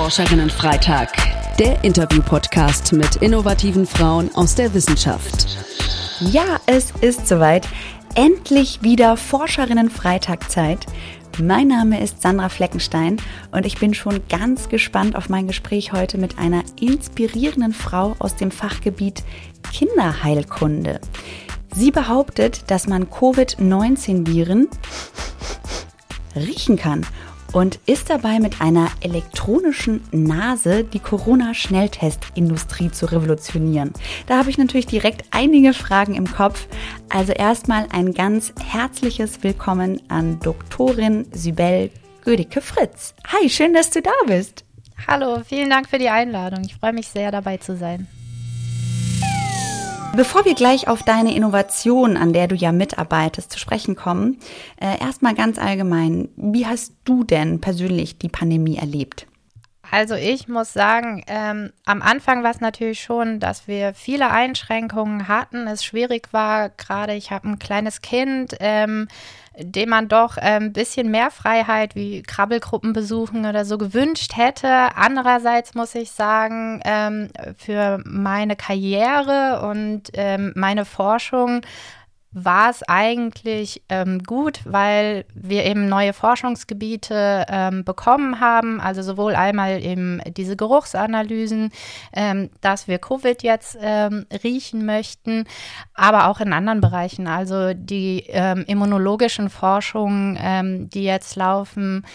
Forscherinnen-Freitag, der Interview-Podcast mit innovativen Frauen aus der Wissenschaft. Ja, es ist soweit. Endlich wieder Forscherinnen-Freitag-Zeit. Mein Name ist Sandra Fleckenstein und ich bin schon ganz gespannt auf mein Gespräch heute mit einer inspirierenden Frau aus dem Fachgebiet Kinderheilkunde. Sie behauptet, dass man Covid-19-Viren riechen kann und ist dabei mit einer elektronischen Nase die Corona-Schnelltestindustrie zu revolutionieren. Da habe ich natürlich direkt einige Fragen im Kopf. Also erstmal ein ganz herzliches Willkommen an Doktorin Sybel Gödicke-Fritz. Hi, schön, dass du da bist. Hallo, vielen Dank für die Einladung. Ich freue mich sehr, dabei zu sein. Bevor wir gleich auf deine Innovation, an der du ja mitarbeitest, zu sprechen kommen, äh, erstmal ganz allgemein, wie hast du denn persönlich die Pandemie erlebt? Also ich muss sagen, ähm, am Anfang war es natürlich schon, dass wir viele Einschränkungen hatten, es schwierig war. Gerade ich habe ein kleines Kind, ähm, dem man doch ein ähm, bisschen mehr Freiheit wie Krabbelgruppen besuchen oder so gewünscht hätte. Andererseits muss ich sagen, ähm, für meine Karriere und ähm, meine Forschung war es eigentlich ähm, gut, weil wir eben neue Forschungsgebiete ähm, bekommen haben, also sowohl einmal eben diese Geruchsanalysen, ähm, dass wir Covid jetzt ähm, riechen möchten, aber auch in anderen Bereichen, also die ähm, immunologischen Forschungen, ähm, die jetzt laufen,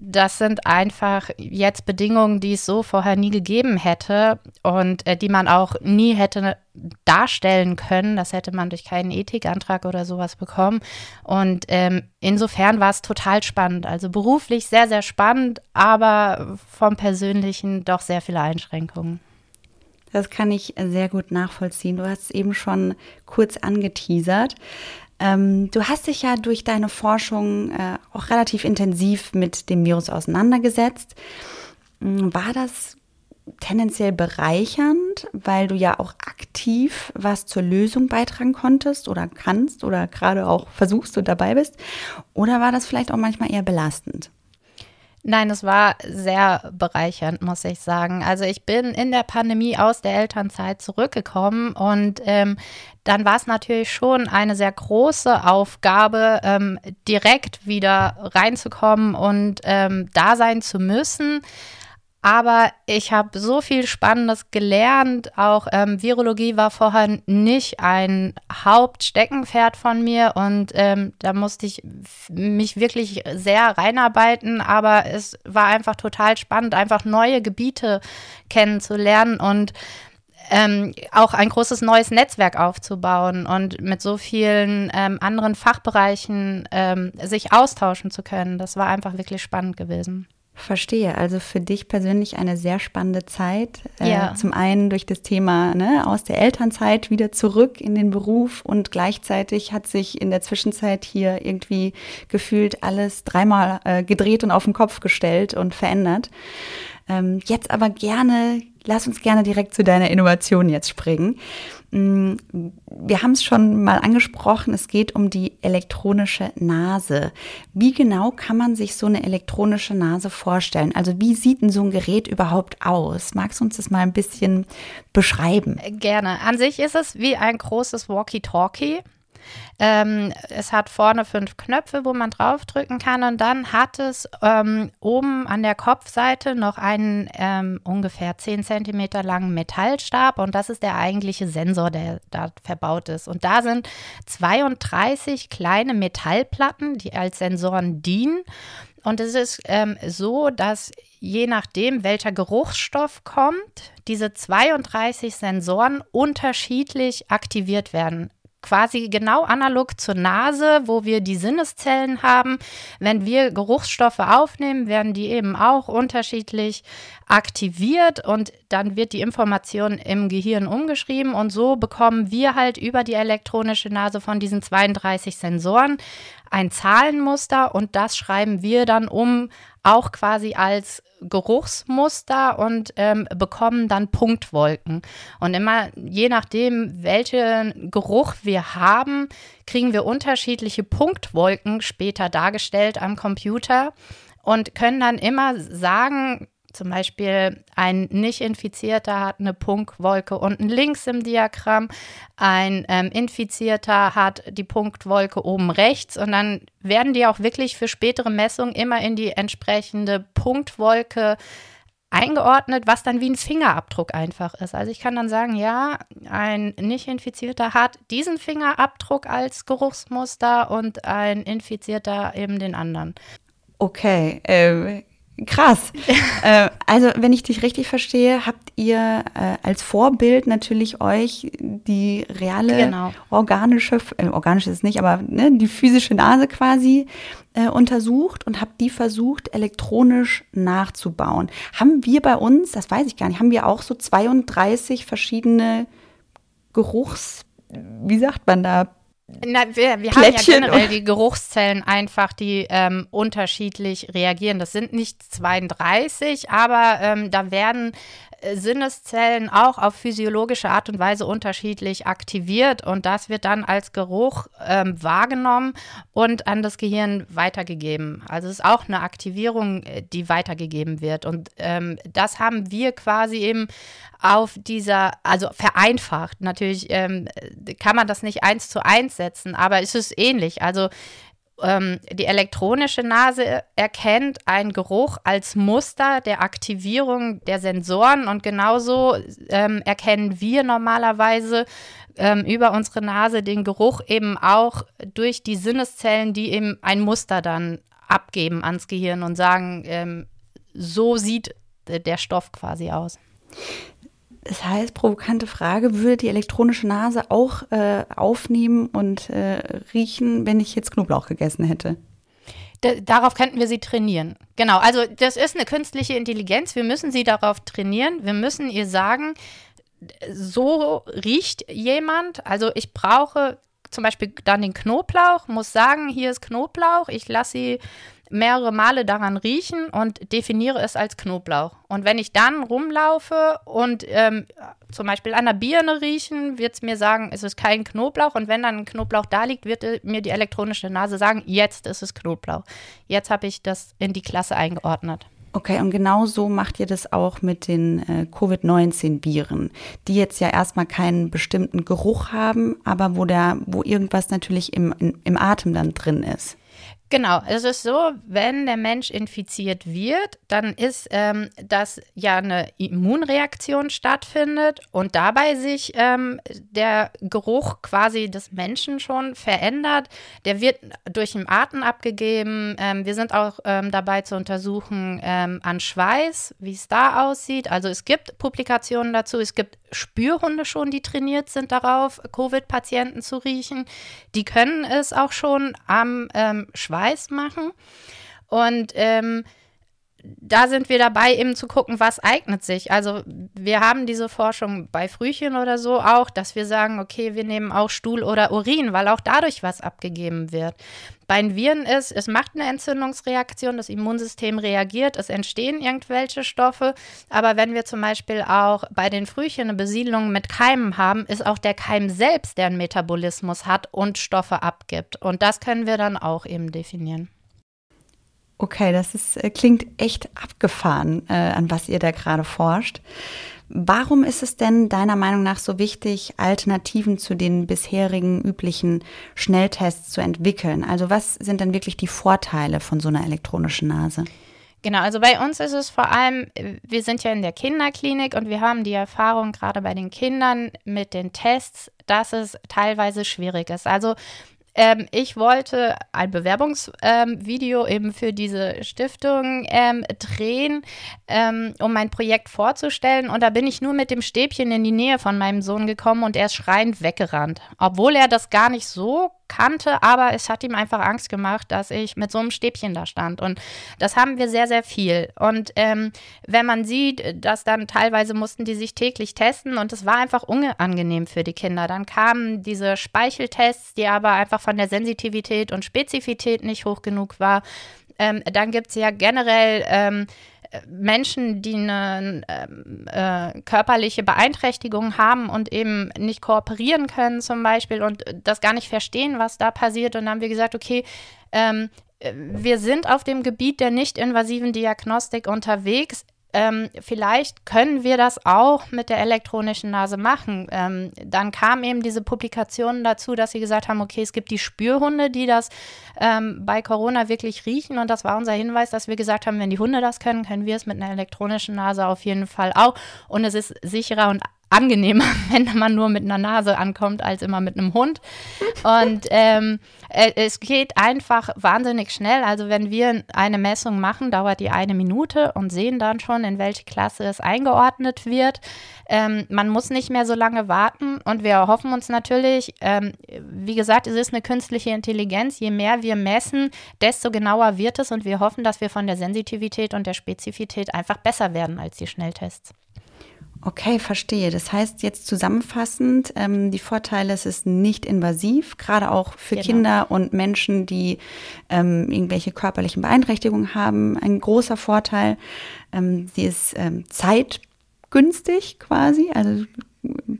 das sind einfach jetzt Bedingungen, die es so vorher nie gegeben hätte und äh, die man auch nie hätte darstellen können. Das hätte man durch keinen Ethikantrag oder sowas bekommen. Und ähm, insofern war es total spannend. Also beruflich sehr, sehr spannend, aber vom Persönlichen doch sehr viele Einschränkungen. Das kann ich sehr gut nachvollziehen. Du hast es eben schon kurz angeteasert. Ähm, du hast dich ja durch deine Forschung äh, auch relativ intensiv mit dem Virus auseinandergesetzt. War das tendenziell bereichernd, weil du ja auch aktiv was zur Lösung beitragen konntest oder kannst oder gerade auch versuchst und dabei bist? Oder war das vielleicht auch manchmal eher belastend? Nein, es war sehr bereichernd, muss ich sagen. Also ich bin in der Pandemie aus der Elternzeit zurückgekommen und ähm, dann war es natürlich schon eine sehr große Aufgabe, ähm, direkt wieder reinzukommen und ähm, da sein zu müssen. Aber ich habe so viel Spannendes gelernt. Auch ähm, Virologie war vorher nicht ein Hauptsteckenpferd von mir und ähm, da musste ich mich wirklich sehr reinarbeiten. Aber es war einfach total spannend, einfach neue Gebiete kennenzulernen und ähm, auch ein großes neues Netzwerk aufzubauen und mit so vielen ähm, anderen Fachbereichen ähm, sich austauschen zu können. Das war einfach wirklich spannend gewesen. Verstehe. Also für dich persönlich eine sehr spannende Zeit. Äh, ja. Äh, zum einen durch das Thema ne, aus der Elternzeit wieder zurück in den Beruf und gleichzeitig hat sich in der Zwischenzeit hier irgendwie gefühlt alles dreimal äh, gedreht und auf den Kopf gestellt und verändert. Ähm, jetzt aber gerne, lass uns gerne direkt zu deiner Innovation jetzt springen. Wir haben es schon mal angesprochen, es geht um die elektronische Nase. Wie genau kann man sich so eine elektronische Nase vorstellen? Also wie sieht denn so ein Gerät überhaupt aus? Magst du uns das mal ein bisschen beschreiben? Gerne. An sich ist es wie ein großes Walkie-Talkie. Ähm, es hat vorne fünf Knöpfe, wo man draufdrücken kann und dann hat es ähm, oben an der Kopfseite noch einen ähm, ungefähr 10 cm langen Metallstab und das ist der eigentliche Sensor, der da verbaut ist. Und da sind 32 kleine Metallplatten, die als Sensoren dienen. Und es ist ähm, so, dass je nachdem, welcher Geruchsstoff kommt, diese 32 Sensoren unterschiedlich aktiviert werden quasi genau analog zur Nase, wo wir die Sinneszellen haben. Wenn wir Geruchsstoffe aufnehmen, werden die eben auch unterschiedlich aktiviert und dann wird die Information im Gehirn umgeschrieben und so bekommen wir halt über die elektronische Nase von diesen 32 Sensoren ein Zahlenmuster und das schreiben wir dann um, auch quasi als Geruchsmuster und ähm, bekommen dann Punktwolken. Und immer je nachdem, welchen Geruch wir haben, kriegen wir unterschiedliche Punktwolken später dargestellt am Computer und können dann immer sagen, Zum Beispiel ein Nicht-Infizierter hat eine Punktwolke unten links im Diagramm, ein ähm, Infizierter hat die Punktwolke oben rechts und dann werden die auch wirklich für spätere Messungen immer in die entsprechende Punktwolke eingeordnet, was dann wie ein Fingerabdruck einfach ist. Also ich kann dann sagen, ja, ein Nicht-Infizierter hat diesen Fingerabdruck als Geruchsmuster und ein Infizierter eben den anderen. Okay, äh, Krass. äh, also, wenn ich dich richtig verstehe, habt ihr äh, als Vorbild natürlich euch die reale genau. organische, äh, organisch ist es nicht, aber ne, die physische Nase quasi äh, untersucht und habt die versucht, elektronisch nachzubauen. Haben wir bei uns, das weiß ich gar nicht, haben wir auch so 32 verschiedene Geruchs, wie sagt man da, na, wir, wir haben ja generell die Geruchszellen einfach, die ähm, unterschiedlich reagieren. Das sind nicht 32, aber ähm, da werden äh, Sinneszellen auch auf physiologische Art und Weise unterschiedlich aktiviert und das wird dann als Geruch ähm, wahrgenommen und an das Gehirn weitergegeben. Also es ist auch eine Aktivierung, äh, die weitergegeben wird und ähm, das haben wir quasi eben auf dieser, also vereinfacht. Natürlich ähm, kann man das nicht eins zu eins setzen, aber es ist ähnlich. Also ähm, die elektronische Nase erkennt einen Geruch als Muster der Aktivierung der Sensoren und genauso ähm, erkennen wir normalerweise ähm, über unsere Nase den Geruch eben auch durch die Sinneszellen, die eben ein Muster dann abgeben ans Gehirn und sagen, ähm, so sieht der Stoff quasi aus. Das heißt, provokante Frage, würde die elektronische Nase auch äh, aufnehmen und äh, riechen, wenn ich jetzt Knoblauch gegessen hätte? D darauf könnten wir sie trainieren. Genau, also das ist eine künstliche Intelligenz. Wir müssen sie darauf trainieren. Wir müssen ihr sagen, so riecht jemand. Also ich brauche zum Beispiel dann den Knoblauch, muss sagen, hier ist Knoblauch. Ich lasse sie mehrere Male daran riechen und definiere es als Knoblauch. Und wenn ich dann rumlaufe und ähm, zum Beispiel an der Birne riechen, wird es mir sagen, es ist kein Knoblauch. Und wenn dann ein Knoblauch da liegt, wird äh, mir die elektronische Nase sagen, jetzt ist es Knoblauch. Jetzt habe ich das in die Klasse eingeordnet. Okay, und genau so macht ihr das auch mit den äh, Covid-19-Viren, die jetzt ja erstmal keinen bestimmten Geruch haben, aber wo, der, wo irgendwas natürlich im, im Atem dann drin ist. Genau, es ist so, wenn der Mensch infiziert wird, dann ist, ähm, dass ja eine Immunreaktion stattfindet und dabei sich ähm, der Geruch quasi des Menschen schon verändert. Der wird durch den Atem abgegeben. Ähm, wir sind auch ähm, dabei zu untersuchen ähm, an Schweiß, wie es da aussieht. Also es gibt Publikationen dazu, es gibt Spürhunde schon, die trainiert sind darauf, Covid-Patienten zu riechen. Die können es auch schon am ähm, Schweiß machen. Und ähm, da sind wir dabei, eben zu gucken, was eignet sich. Also wir haben diese Forschung bei Frühchen oder so auch, dass wir sagen, okay, wir nehmen auch Stuhl oder Urin, weil auch dadurch was abgegeben wird. Bei den Viren ist, es macht eine Entzündungsreaktion, das Immunsystem reagiert, es entstehen irgendwelche Stoffe. Aber wenn wir zum Beispiel auch bei den Frühchen eine Besiedlung mit Keimen haben, ist auch der Keim selbst, der einen Metabolismus hat und Stoffe abgibt. Und das können wir dann auch eben definieren. Okay, das ist, äh, klingt echt abgefahren, äh, an was ihr da gerade forscht. Warum ist es denn deiner Meinung nach so wichtig, Alternativen zu den bisherigen üblichen Schnelltests zu entwickeln? Also was sind denn wirklich die Vorteile von so einer elektronischen Nase? Genau, also bei uns ist es vor allem, wir sind ja in der Kinderklinik und wir haben die Erfahrung gerade bei den Kindern mit den Tests, dass es teilweise schwierig ist. Also ähm, ich wollte ein Bewerbungsvideo ähm, eben für diese Stiftung ähm, drehen, ähm, um mein Projekt vorzustellen. Und da bin ich nur mit dem Stäbchen in die Nähe von meinem Sohn gekommen und er ist schreiend weggerannt. Obwohl er das gar nicht so kannte, aber es hat ihm einfach Angst gemacht, dass ich mit so einem Stäbchen da stand. Und das haben wir sehr, sehr viel. Und ähm, wenn man sieht, dass dann teilweise mussten die sich täglich testen und es war einfach unangenehm für die Kinder. Dann kamen diese Speicheltests, die aber einfach von der Sensitivität und Spezifität nicht hoch genug war. Ähm, dann gibt es ja generell ähm, Menschen, die eine ähm, äh, körperliche Beeinträchtigung haben und eben nicht kooperieren können zum Beispiel und das gar nicht verstehen, was da passiert. Und dann haben wir gesagt, okay, ähm, wir sind auf dem Gebiet der nicht-invasiven Diagnostik unterwegs. Ähm, vielleicht können wir das auch mit der elektronischen Nase machen. Ähm, dann kam eben diese Publikation dazu, dass sie gesagt haben, okay, es gibt die Spürhunde, die das ähm, bei Corona wirklich riechen. Und das war unser Hinweis, dass wir gesagt haben, wenn die Hunde das können, können wir es mit einer elektronischen Nase auf jeden Fall auch. Und es ist sicherer und angenehmer, wenn man nur mit einer Nase ankommt, als immer mit einem Hund. Und ähm, äh, es geht einfach wahnsinnig schnell. Also wenn wir eine Messung machen, dauert die eine Minute und sehen dann schon, in welche Klasse es eingeordnet wird. Ähm, man muss nicht mehr so lange warten und wir hoffen uns natürlich, ähm, wie gesagt, es ist eine künstliche Intelligenz. Je mehr wir messen, desto genauer wird es und wir hoffen, dass wir von der Sensitivität und der Spezifität einfach besser werden als die Schnelltests. Okay, verstehe. Das heißt jetzt zusammenfassend, ähm, die Vorteile, es ist nicht invasiv, gerade auch für genau. Kinder und Menschen, die ähm, irgendwelche körperlichen Beeinträchtigungen haben, ein großer Vorteil. Ähm, sie ist ähm, zeitgünstig quasi, also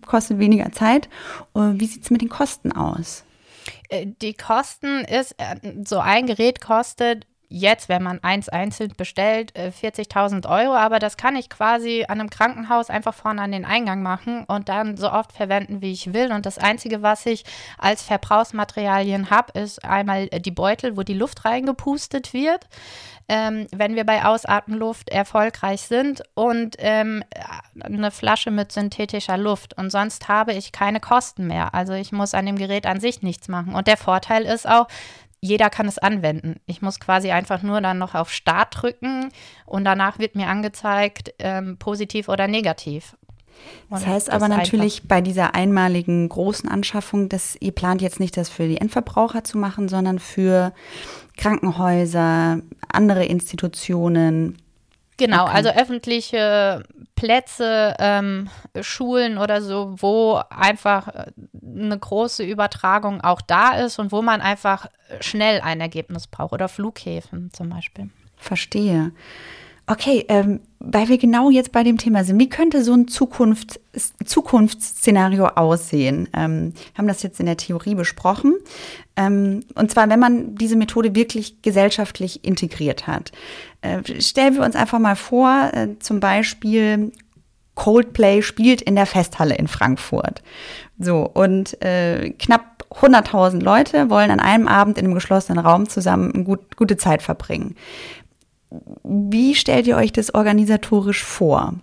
kostet weniger Zeit. wie sieht es mit den Kosten aus? Äh, die Kosten ist, äh, so ein Gerät kostet jetzt, wenn man eins einzeln bestellt, 40.000 äh, Euro, aber das kann ich quasi an einem Krankenhaus einfach vorne an den Eingang machen und dann so oft verwenden, wie ich will. Und das Einzige, was ich als Verbrauchsmaterialien habe, ist einmal die Beutel, wo die Luft reingepustet wird. Ähm, wenn wir bei Ausatmenluft erfolgreich sind und ähm, eine Flasche mit synthetischer Luft. Und sonst habe ich keine Kosten mehr. Also ich muss an dem Gerät an sich nichts machen. Und der Vorteil ist auch, jeder kann es anwenden. Ich muss quasi einfach nur dann noch auf Start drücken und danach wird mir angezeigt, ähm, positiv oder negativ. Und das heißt aber natürlich bei dieser einmaligen großen Anschaffung, dass ihr plant jetzt nicht das für die Endverbraucher zu machen, sondern für Krankenhäuser, andere Institutionen, Genau, okay. also öffentliche Plätze, ähm, Schulen oder so, wo einfach äh, eine große Übertragung auch da ist und wo man einfach schnell ein Ergebnis braucht oder Flughäfen zum Beispiel. Verstehe. Okay, ähm, weil wir genau jetzt bei dem Thema sind, wie könnte so ein Zukunft, Zukunftsszenario aussehen? Ähm, wir haben das jetzt in der Theorie besprochen. Ähm, und zwar, wenn man diese Methode wirklich gesellschaftlich integriert hat. Äh, stellen wir uns einfach mal vor, äh, zum Beispiel Coldplay spielt in der Festhalle in Frankfurt. So, und äh, knapp 100.000 Leute wollen an einem Abend in einem geschlossenen Raum zusammen eine gut, gute Zeit verbringen. Wie stellt ihr euch das organisatorisch vor?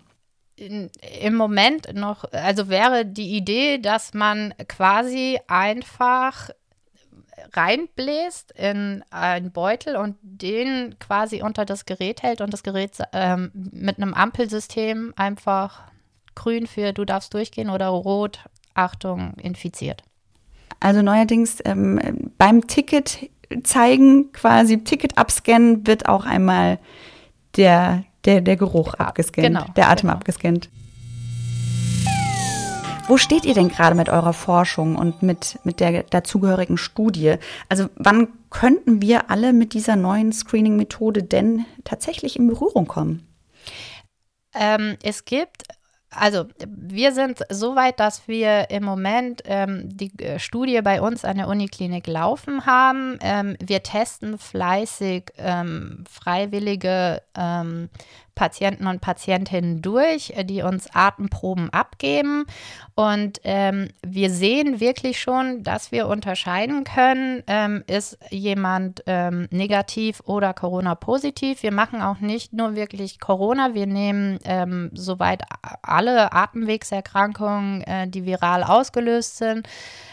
Im Moment noch, also wäre die Idee, dass man quasi einfach reinbläst in einen Beutel und den quasi unter das Gerät hält und das Gerät ähm, mit einem Ampelsystem einfach grün für du darfst durchgehen oder rot, Achtung, infiziert. Also neuerdings ähm, beim Ticket zeigen, quasi Ticket abscannen, wird auch einmal der, der, der Geruch abgescannt, genau, der Atem genau. abgescannt. Wo steht ihr denn gerade mit eurer Forschung und mit, mit der dazugehörigen Studie? Also wann könnten wir alle mit dieser neuen Screening-Methode denn tatsächlich in Berührung kommen? Ähm, es gibt also wir sind so weit, dass wir im Moment ähm, die äh, Studie bei uns an der Uniklinik laufen haben. Ähm, wir testen fleißig ähm, freiwillige ähm, Patienten und Patientinnen durch, äh, die uns Atemproben abgeben. Und ähm, wir sehen wirklich schon, dass wir unterscheiden können, ähm, ist jemand ähm, negativ oder Corona-positiv. Wir machen auch nicht nur wirklich Corona, wir nehmen ähm, soweit alle Atemwegserkrankungen, äh, die viral ausgelöst sind.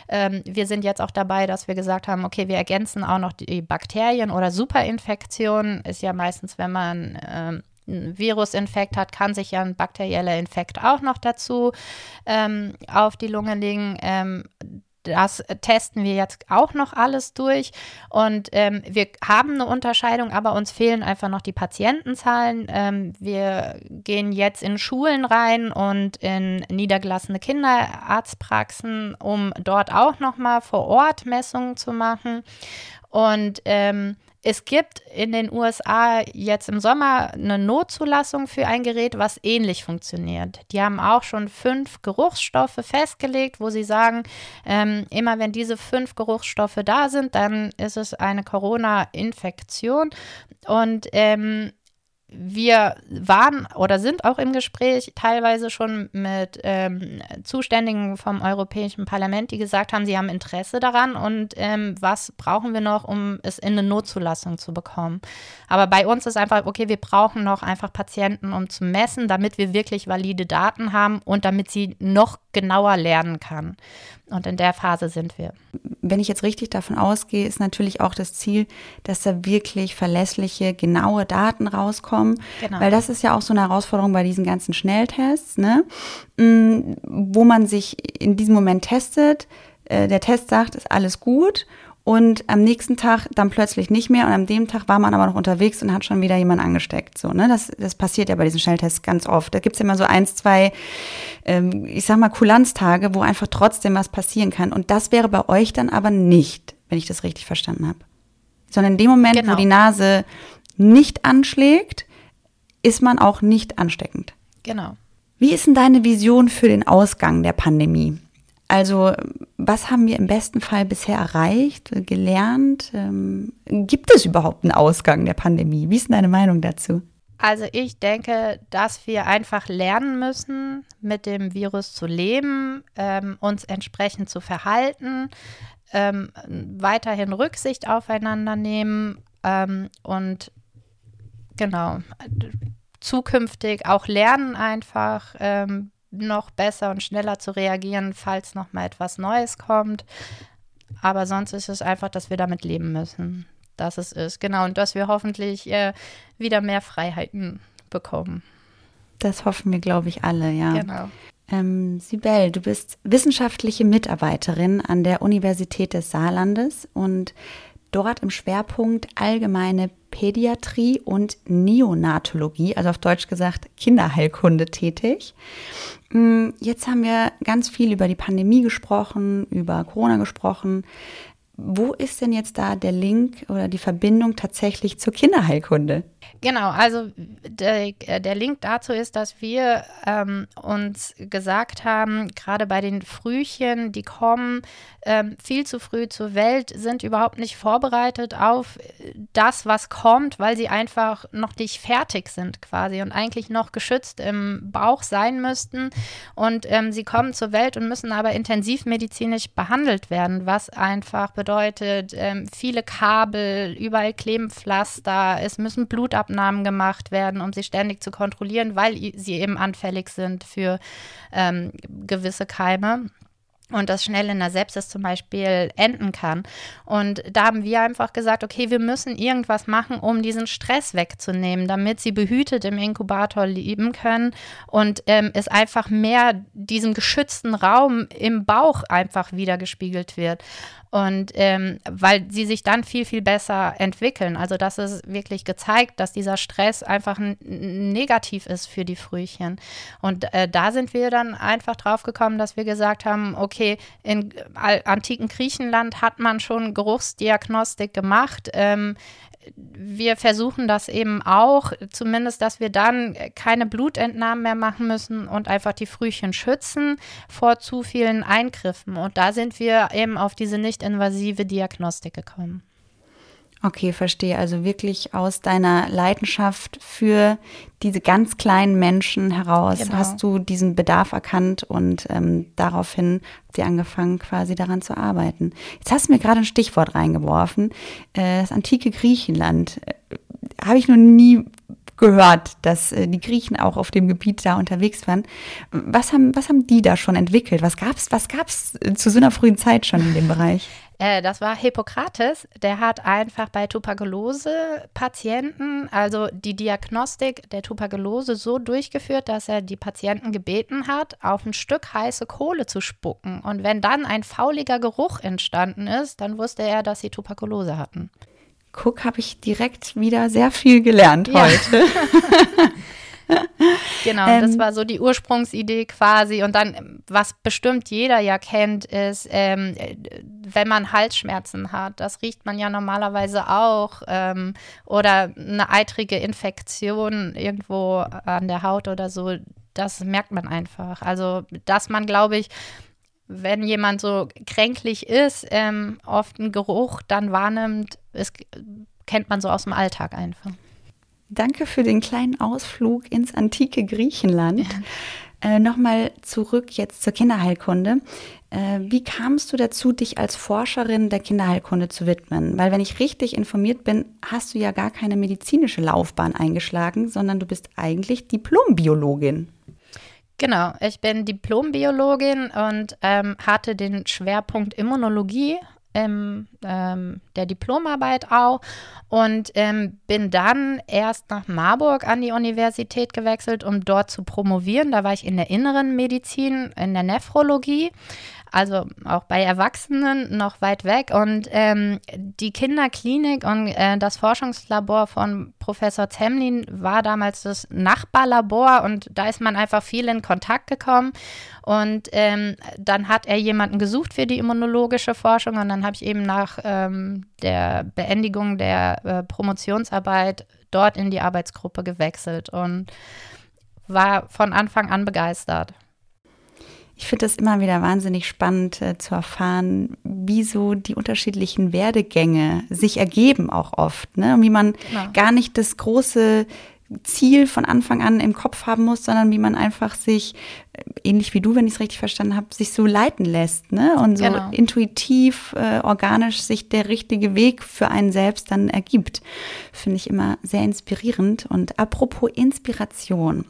Ähm, wir sind jetzt auch dabei, dass wir gesagt haben, okay, wir ergänzen auch noch die Bakterien oder Superinfektionen. Ist ja meistens, wenn man ähm, ein Virusinfekt hat, kann sich ja ein bakterieller Infekt auch noch dazu ähm, auf die Lunge legen. Ähm, das testen wir jetzt auch noch alles durch und ähm, wir haben eine Unterscheidung, aber uns fehlen einfach noch die Patientenzahlen. Ähm, wir gehen jetzt in Schulen rein und in niedergelassene Kinderarztpraxen, um dort auch noch mal vor Ort Messungen zu machen und ähm, es gibt in den USA jetzt im Sommer eine Notzulassung für ein Gerät, was ähnlich funktioniert. Die haben auch schon fünf Geruchsstoffe festgelegt, wo sie sagen, ähm, immer wenn diese fünf Geruchsstoffe da sind, dann ist es eine Corona-Infektion. Und ähm, wir waren oder sind auch im Gespräch teilweise schon mit ähm, Zuständigen vom Europäischen Parlament, die gesagt haben, sie haben Interesse daran und ähm, was brauchen wir noch, um es in eine Notzulassung zu bekommen. Aber bei uns ist einfach, okay, wir brauchen noch einfach Patienten, um zu messen, damit wir wirklich valide Daten haben und damit sie noch genauer lernen kann. Und in der Phase sind wir. Wenn ich jetzt richtig davon ausgehe, ist natürlich auch das Ziel, dass da wirklich verlässliche, genaue Daten rauskommen. Genau. Weil das ist ja auch so eine Herausforderung bei diesen ganzen Schnelltests, ne? Mm, wo man sich in diesem Moment testet. Äh, der Test sagt, ist alles gut und am nächsten Tag dann plötzlich nicht mehr und am dem Tag war man aber noch unterwegs und hat schon wieder jemand angesteckt. So, ne? das, das passiert ja bei diesen Schnelltests ganz oft. Da gibt's ja immer so eins, zwei, ähm, ich sag mal, Kulanztage, wo einfach trotzdem was passieren kann. Und das wäre bei euch dann aber nicht, wenn ich das richtig verstanden habe. Sondern in dem Moment, genau. wo die Nase nicht anschlägt, ist man auch nicht ansteckend. Genau. Wie ist denn deine Vision für den Ausgang der Pandemie? Also was haben wir im besten Fall bisher erreicht, gelernt? Ähm, gibt es überhaupt einen Ausgang der Pandemie? Wie ist deine Meinung dazu? Also ich denke, dass wir einfach lernen müssen, mit dem Virus zu leben, ähm, uns entsprechend zu verhalten, ähm, weiterhin Rücksicht aufeinander nehmen ähm, und genau zukünftig auch lernen einfach, ähm, noch besser und schneller zu reagieren, falls noch mal etwas Neues kommt. Aber sonst ist es einfach, dass wir damit leben müssen, dass es ist. Genau, und dass wir hoffentlich äh, wieder mehr Freiheiten bekommen. Das hoffen wir, glaube ich, alle, ja. Genau. Ähm, Sibel, du bist wissenschaftliche Mitarbeiterin an der Universität des Saarlandes und dort im Schwerpunkt allgemeine Pädiatrie und Neonatologie, also auf Deutsch gesagt Kinderheilkunde tätig. Mm, jetzt haben wir ganz viel über die Pandemie gesprochen, über Corona gesprochen. Wo ist denn jetzt da der Link oder die Verbindung tatsächlich zur Kinderheilkunde? Genau, also der, der Link dazu ist, dass wir ähm, uns gesagt haben, gerade bei den Frühchen, die kommen ähm, viel zu früh zur Welt, sind überhaupt nicht vorbereitet auf das, was kommt, weil sie einfach noch nicht fertig sind quasi und eigentlich noch geschützt im Bauch sein müssten. Und ähm, sie kommen zur Welt und müssen aber intensivmedizinisch behandelt werden, was einfach bedeutet, ähm, viele Kabel, überall kleben Pflaster, es müssen Blutabnahmen Blutabnahmen gemacht werden, um sie ständig zu kontrollieren, weil sie eben anfällig sind für ähm, gewisse Keime und das schnell in der Sepsis zum Beispiel enden kann. Und da haben wir einfach gesagt, okay, wir müssen irgendwas machen, um diesen Stress wegzunehmen, damit sie behütet im Inkubator leben können und ähm, es einfach mehr diesem geschützten Raum im Bauch einfach wiedergespiegelt wird. Und ähm, weil sie sich dann viel, viel besser entwickeln. Also das ist wirklich gezeigt, dass dieser Stress einfach negativ ist für die Frühchen. Und äh, da sind wir dann einfach drauf gekommen, dass wir gesagt haben, okay, in antiken Griechenland hat man schon Geruchsdiagnostik gemacht. Ähm, wir versuchen das eben auch, zumindest, dass wir dann keine Blutentnahmen mehr machen müssen und einfach die Frühchen schützen vor zu vielen Eingriffen. Und da sind wir eben auf diese nicht-invasive Diagnostik gekommen. Okay, verstehe. Also wirklich aus deiner Leidenschaft für diese ganz kleinen Menschen heraus genau. hast du diesen Bedarf erkannt und ähm, daraufhin hat sie angefangen, quasi daran zu arbeiten. Jetzt hast du mir gerade ein Stichwort reingeworfen. Äh, das antike Griechenland. Äh, Habe ich noch nie gehört, dass äh, die Griechen auch auf dem Gebiet da unterwegs waren. Was haben, was haben die da schon entwickelt? Was gab's, was gab's zu so einer frühen Zeit schon in dem Bereich? Äh, das war Hippokrates, der hat einfach bei Tuberkulose-Patienten, also die Diagnostik der Tuberkulose so durchgeführt, dass er die Patienten gebeten hat, auf ein Stück heiße Kohle zu spucken. Und wenn dann ein fauliger Geruch entstanden ist, dann wusste er, dass sie Tuberkulose hatten. Guck, habe ich direkt wieder sehr viel gelernt ja. heute. genau, ähm, das war so die Ursprungsidee quasi. Und dann, was bestimmt jeder ja kennt, ist, ähm, wenn man Halsschmerzen hat, das riecht man ja normalerweise auch. Ähm, oder eine eitrige Infektion irgendwo an der Haut oder so, das merkt man einfach. Also, dass man, glaube ich, wenn jemand so kränklich ist, ähm, oft einen Geruch dann wahrnimmt, ist, kennt man so aus dem Alltag einfach. Danke für den kleinen Ausflug ins antike Griechenland. Ja. Äh, Nochmal zurück jetzt zur Kinderheilkunde. Äh, wie kamst du dazu, dich als Forscherin der Kinderheilkunde zu widmen? Weil wenn ich richtig informiert bin, hast du ja gar keine medizinische Laufbahn eingeschlagen, sondern du bist eigentlich Diplombiologin. Genau, ich bin Diplombiologin und ähm, hatte den Schwerpunkt Immunologie in ähm, der Diplomarbeit auch und ähm, bin dann erst nach Marburg an die Universität gewechselt, um dort zu promovieren. Da war ich in der inneren Medizin, in der Nephrologie also auch bei Erwachsenen noch weit weg. Und ähm, die Kinderklinik und äh, das Forschungslabor von Professor Zemlin war damals das Nachbarlabor und da ist man einfach viel in Kontakt gekommen. Und ähm, dann hat er jemanden gesucht für die immunologische Forschung und dann habe ich eben nach ähm, der Beendigung der äh, Promotionsarbeit dort in die Arbeitsgruppe gewechselt und war von Anfang an begeistert ich finde das immer wieder wahnsinnig spannend äh, zu erfahren, wie so die unterschiedlichen Werdegänge sich ergeben auch oft. Ne? Und wie man genau. gar nicht das große Ziel von Anfang an im Kopf haben muss, sondern wie man einfach sich, äh, ähnlich wie du, wenn ich es richtig verstanden habe, sich so leiten lässt ne? und so genau. intuitiv, äh, organisch sich der richtige Weg für einen selbst dann ergibt. Finde ich immer sehr inspirierend. Und apropos Inspiration.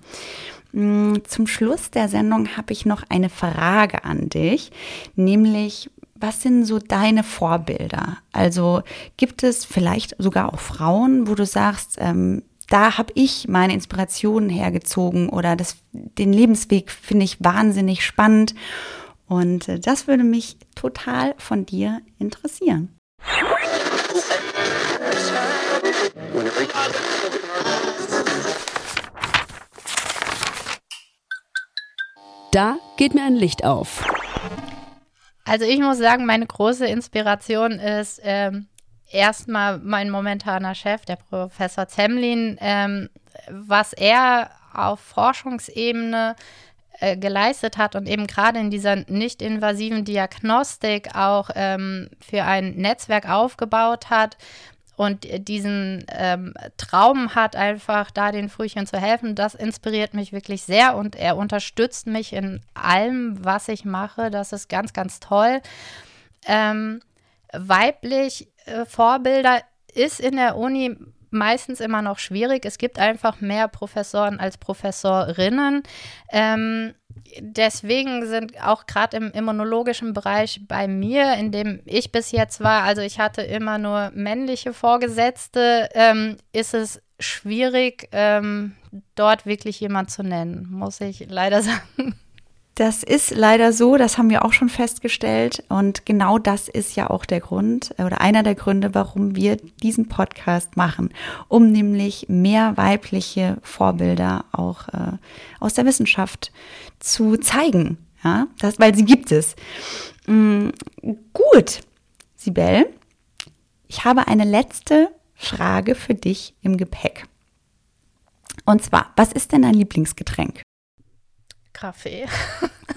Mm, zum Schluss der Sendung habe ich noch eine Frage an dich, nämlich was sind so deine Vorbilder? Also gibt es vielleicht sogar auch Frauen, wo du sagst, ähm, da habe ich meine Inspirationen hergezogen oder das, den Lebensweg finde ich wahnsinnig spannend. Und äh, das würde mich total von dir interessieren. Da geht mir ein Licht auf. Also ich muss sagen, meine große Inspiration ist ähm, erstmal mein momentaner Chef, der Professor Zemlin, ähm, was er auf Forschungsebene äh, geleistet hat und eben gerade in dieser nicht-invasiven Diagnostik auch ähm, für ein Netzwerk aufgebaut hat, und diesen ähm, Traum hat, einfach da den Frühchen zu helfen, das inspiriert mich wirklich sehr und er unterstützt mich in allem, was ich mache. Das ist ganz, ganz toll. Ähm, weiblich äh, Vorbilder ist in der Uni meistens immer noch schwierig. Es gibt einfach mehr Professoren als Professorinnen. Ähm, deswegen sind auch gerade im immunologischen Bereich bei mir, in dem ich bis jetzt war, also ich hatte immer nur männliche Vorgesetzte, ähm, ist es schwierig, ähm, dort wirklich jemand zu nennen, muss ich leider sagen. Das ist leider so, das haben wir auch schon festgestellt. Und genau das ist ja auch der Grund oder einer der Gründe, warum wir diesen Podcast machen, um nämlich mehr weibliche Vorbilder auch äh, aus der Wissenschaft zu zeigen. Ja, das, weil sie gibt es. Mhm, gut, Sibel, ich habe eine letzte Frage für dich im Gepäck. Und zwar, was ist denn dein Lieblingsgetränk? Kaffee.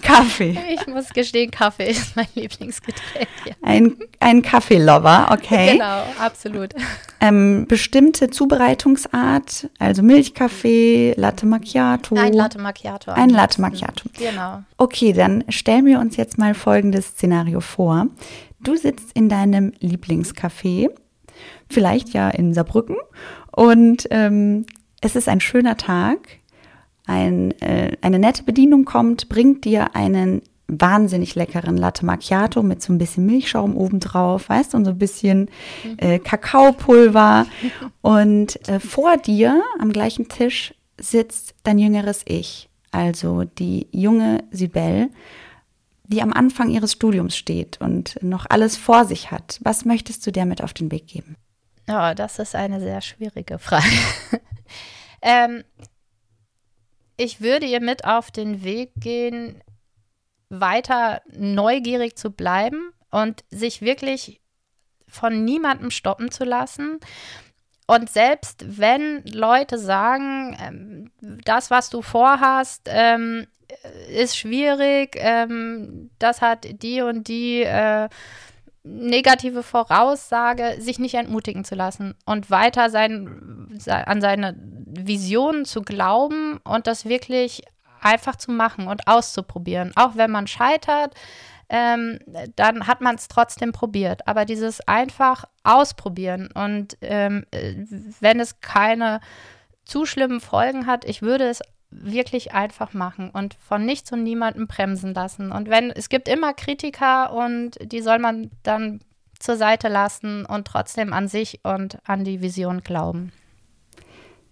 Kaffee. Ich muss gestehen, Kaffee ist mein Lieblingsgetränk. Ja. Ein, ein Kaffeelover, okay. Genau, absolut. Ähm, bestimmte Zubereitungsart, also Milchkaffee, Latte Macchiato. Ein Latte Macchiato. Ein Latte Macchiato. Genau. Okay, dann stellen wir uns jetzt mal folgendes Szenario vor. Du sitzt in deinem Lieblingscafé, vielleicht ja in Saarbrücken, und ähm, es ist ein schöner Tag ein, äh, eine nette Bedienung kommt, bringt dir einen wahnsinnig leckeren Latte Macchiato mit so ein bisschen Milchschaum obendrauf, weißt du, und so ein bisschen äh, Kakaopulver. Und äh, vor dir am gleichen Tisch sitzt dein jüngeres Ich, also die junge Sibel, die am Anfang ihres Studiums steht und noch alles vor sich hat. Was möchtest du der mit auf den Weg geben? Oh, das ist eine sehr schwierige Frage. ähm, ich würde ihr mit auf den Weg gehen, weiter neugierig zu bleiben und sich wirklich von niemandem stoppen zu lassen. Und selbst wenn Leute sagen, ähm, das, was du vorhast, ähm, ist schwierig, ähm, das hat die und die äh, negative Voraussage, sich nicht entmutigen zu lassen und weiter sein, an seine Visionen zu glauben und das wirklich einfach zu machen und auszuprobieren. Auch wenn man scheitert, ähm, dann hat man es trotzdem probiert. Aber dieses einfach ausprobieren und ähm, wenn es keine zu schlimmen Folgen hat, ich würde es wirklich einfach machen und von nichts und niemandem bremsen lassen. Und wenn es gibt immer Kritiker und die soll man dann zur Seite lassen und trotzdem an sich und an die Vision glauben.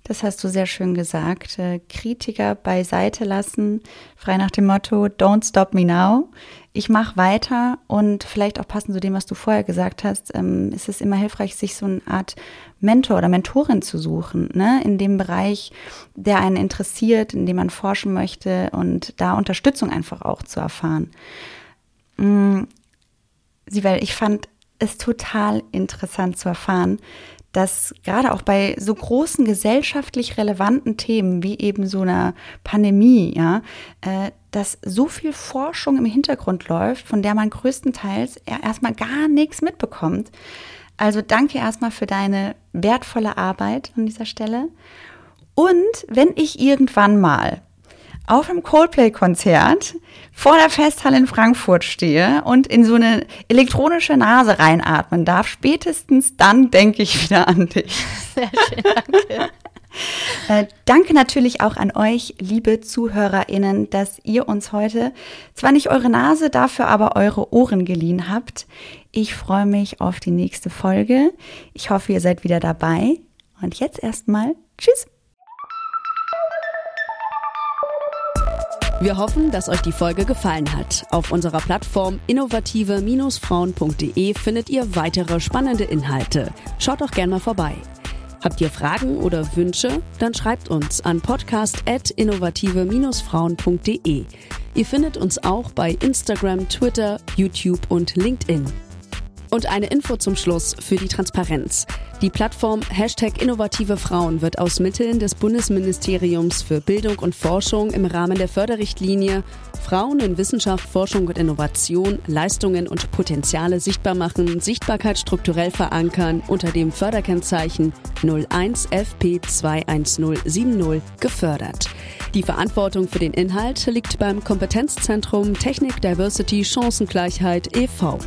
Das hast du sehr schön gesagt. Äh, Kritiker beiseite lassen, frei nach dem Motto Don't stop me now. Ich mache weiter und vielleicht auch passend zu dem, was du vorher gesagt hast, ähm, ist es immer hilfreich, sich so eine Art Mentor oder Mentorin zu suchen, ne? in dem Bereich, der einen interessiert, in dem man forschen möchte und da Unterstützung einfach auch zu erfahren. Mhm. Sibel, ich fand es total interessant zu erfahren, dass gerade auch bei so großen gesellschaftlich relevanten Themen wie eben so einer Pandemie, ja, äh, dass so viel Forschung im Hintergrund läuft, von der man größtenteils erstmal gar nichts mitbekommt. Also danke erstmal für deine wertvolle Arbeit an dieser Stelle. Und wenn ich irgendwann mal auf einem Coldplay-Konzert vor der Festhalle in Frankfurt stehe und in so eine elektronische Nase reinatmen darf, spätestens dann denke ich wieder an dich. Sehr schön, danke. Äh, danke natürlich auch an euch, liebe ZuhörerInnen, dass ihr uns heute zwar nicht eure Nase, dafür aber eure Ohren geliehen habt. Ich freue mich auf die nächste Folge. Ich hoffe, ihr seid wieder dabei. Und jetzt erstmal Tschüss. Wir hoffen, dass euch die Folge gefallen hat. Auf unserer Plattform innovative-frauen.de findet ihr weitere spannende Inhalte. Schaut doch gerne mal vorbei. Habt ihr Fragen oder Wünsche? Dann schreibt uns an podcast.innovative-frauen.de. Ihr findet uns auch bei Instagram, Twitter, YouTube und LinkedIn. Und eine Info zum Schluss für die Transparenz. Die Plattform Hashtag Innovative Frauen wird aus Mitteln des Bundesministeriums für Bildung und Forschung im Rahmen der Förderrichtlinie Frauen in Wissenschaft, Forschung und Innovation, Leistungen und Potenziale sichtbar machen, Sichtbarkeit strukturell verankern unter dem Förderkennzeichen 01 FP 21070 gefördert. Die Verantwortung für den Inhalt liegt beim Kompetenzzentrum Technik Diversity Chancengleichheit e.V.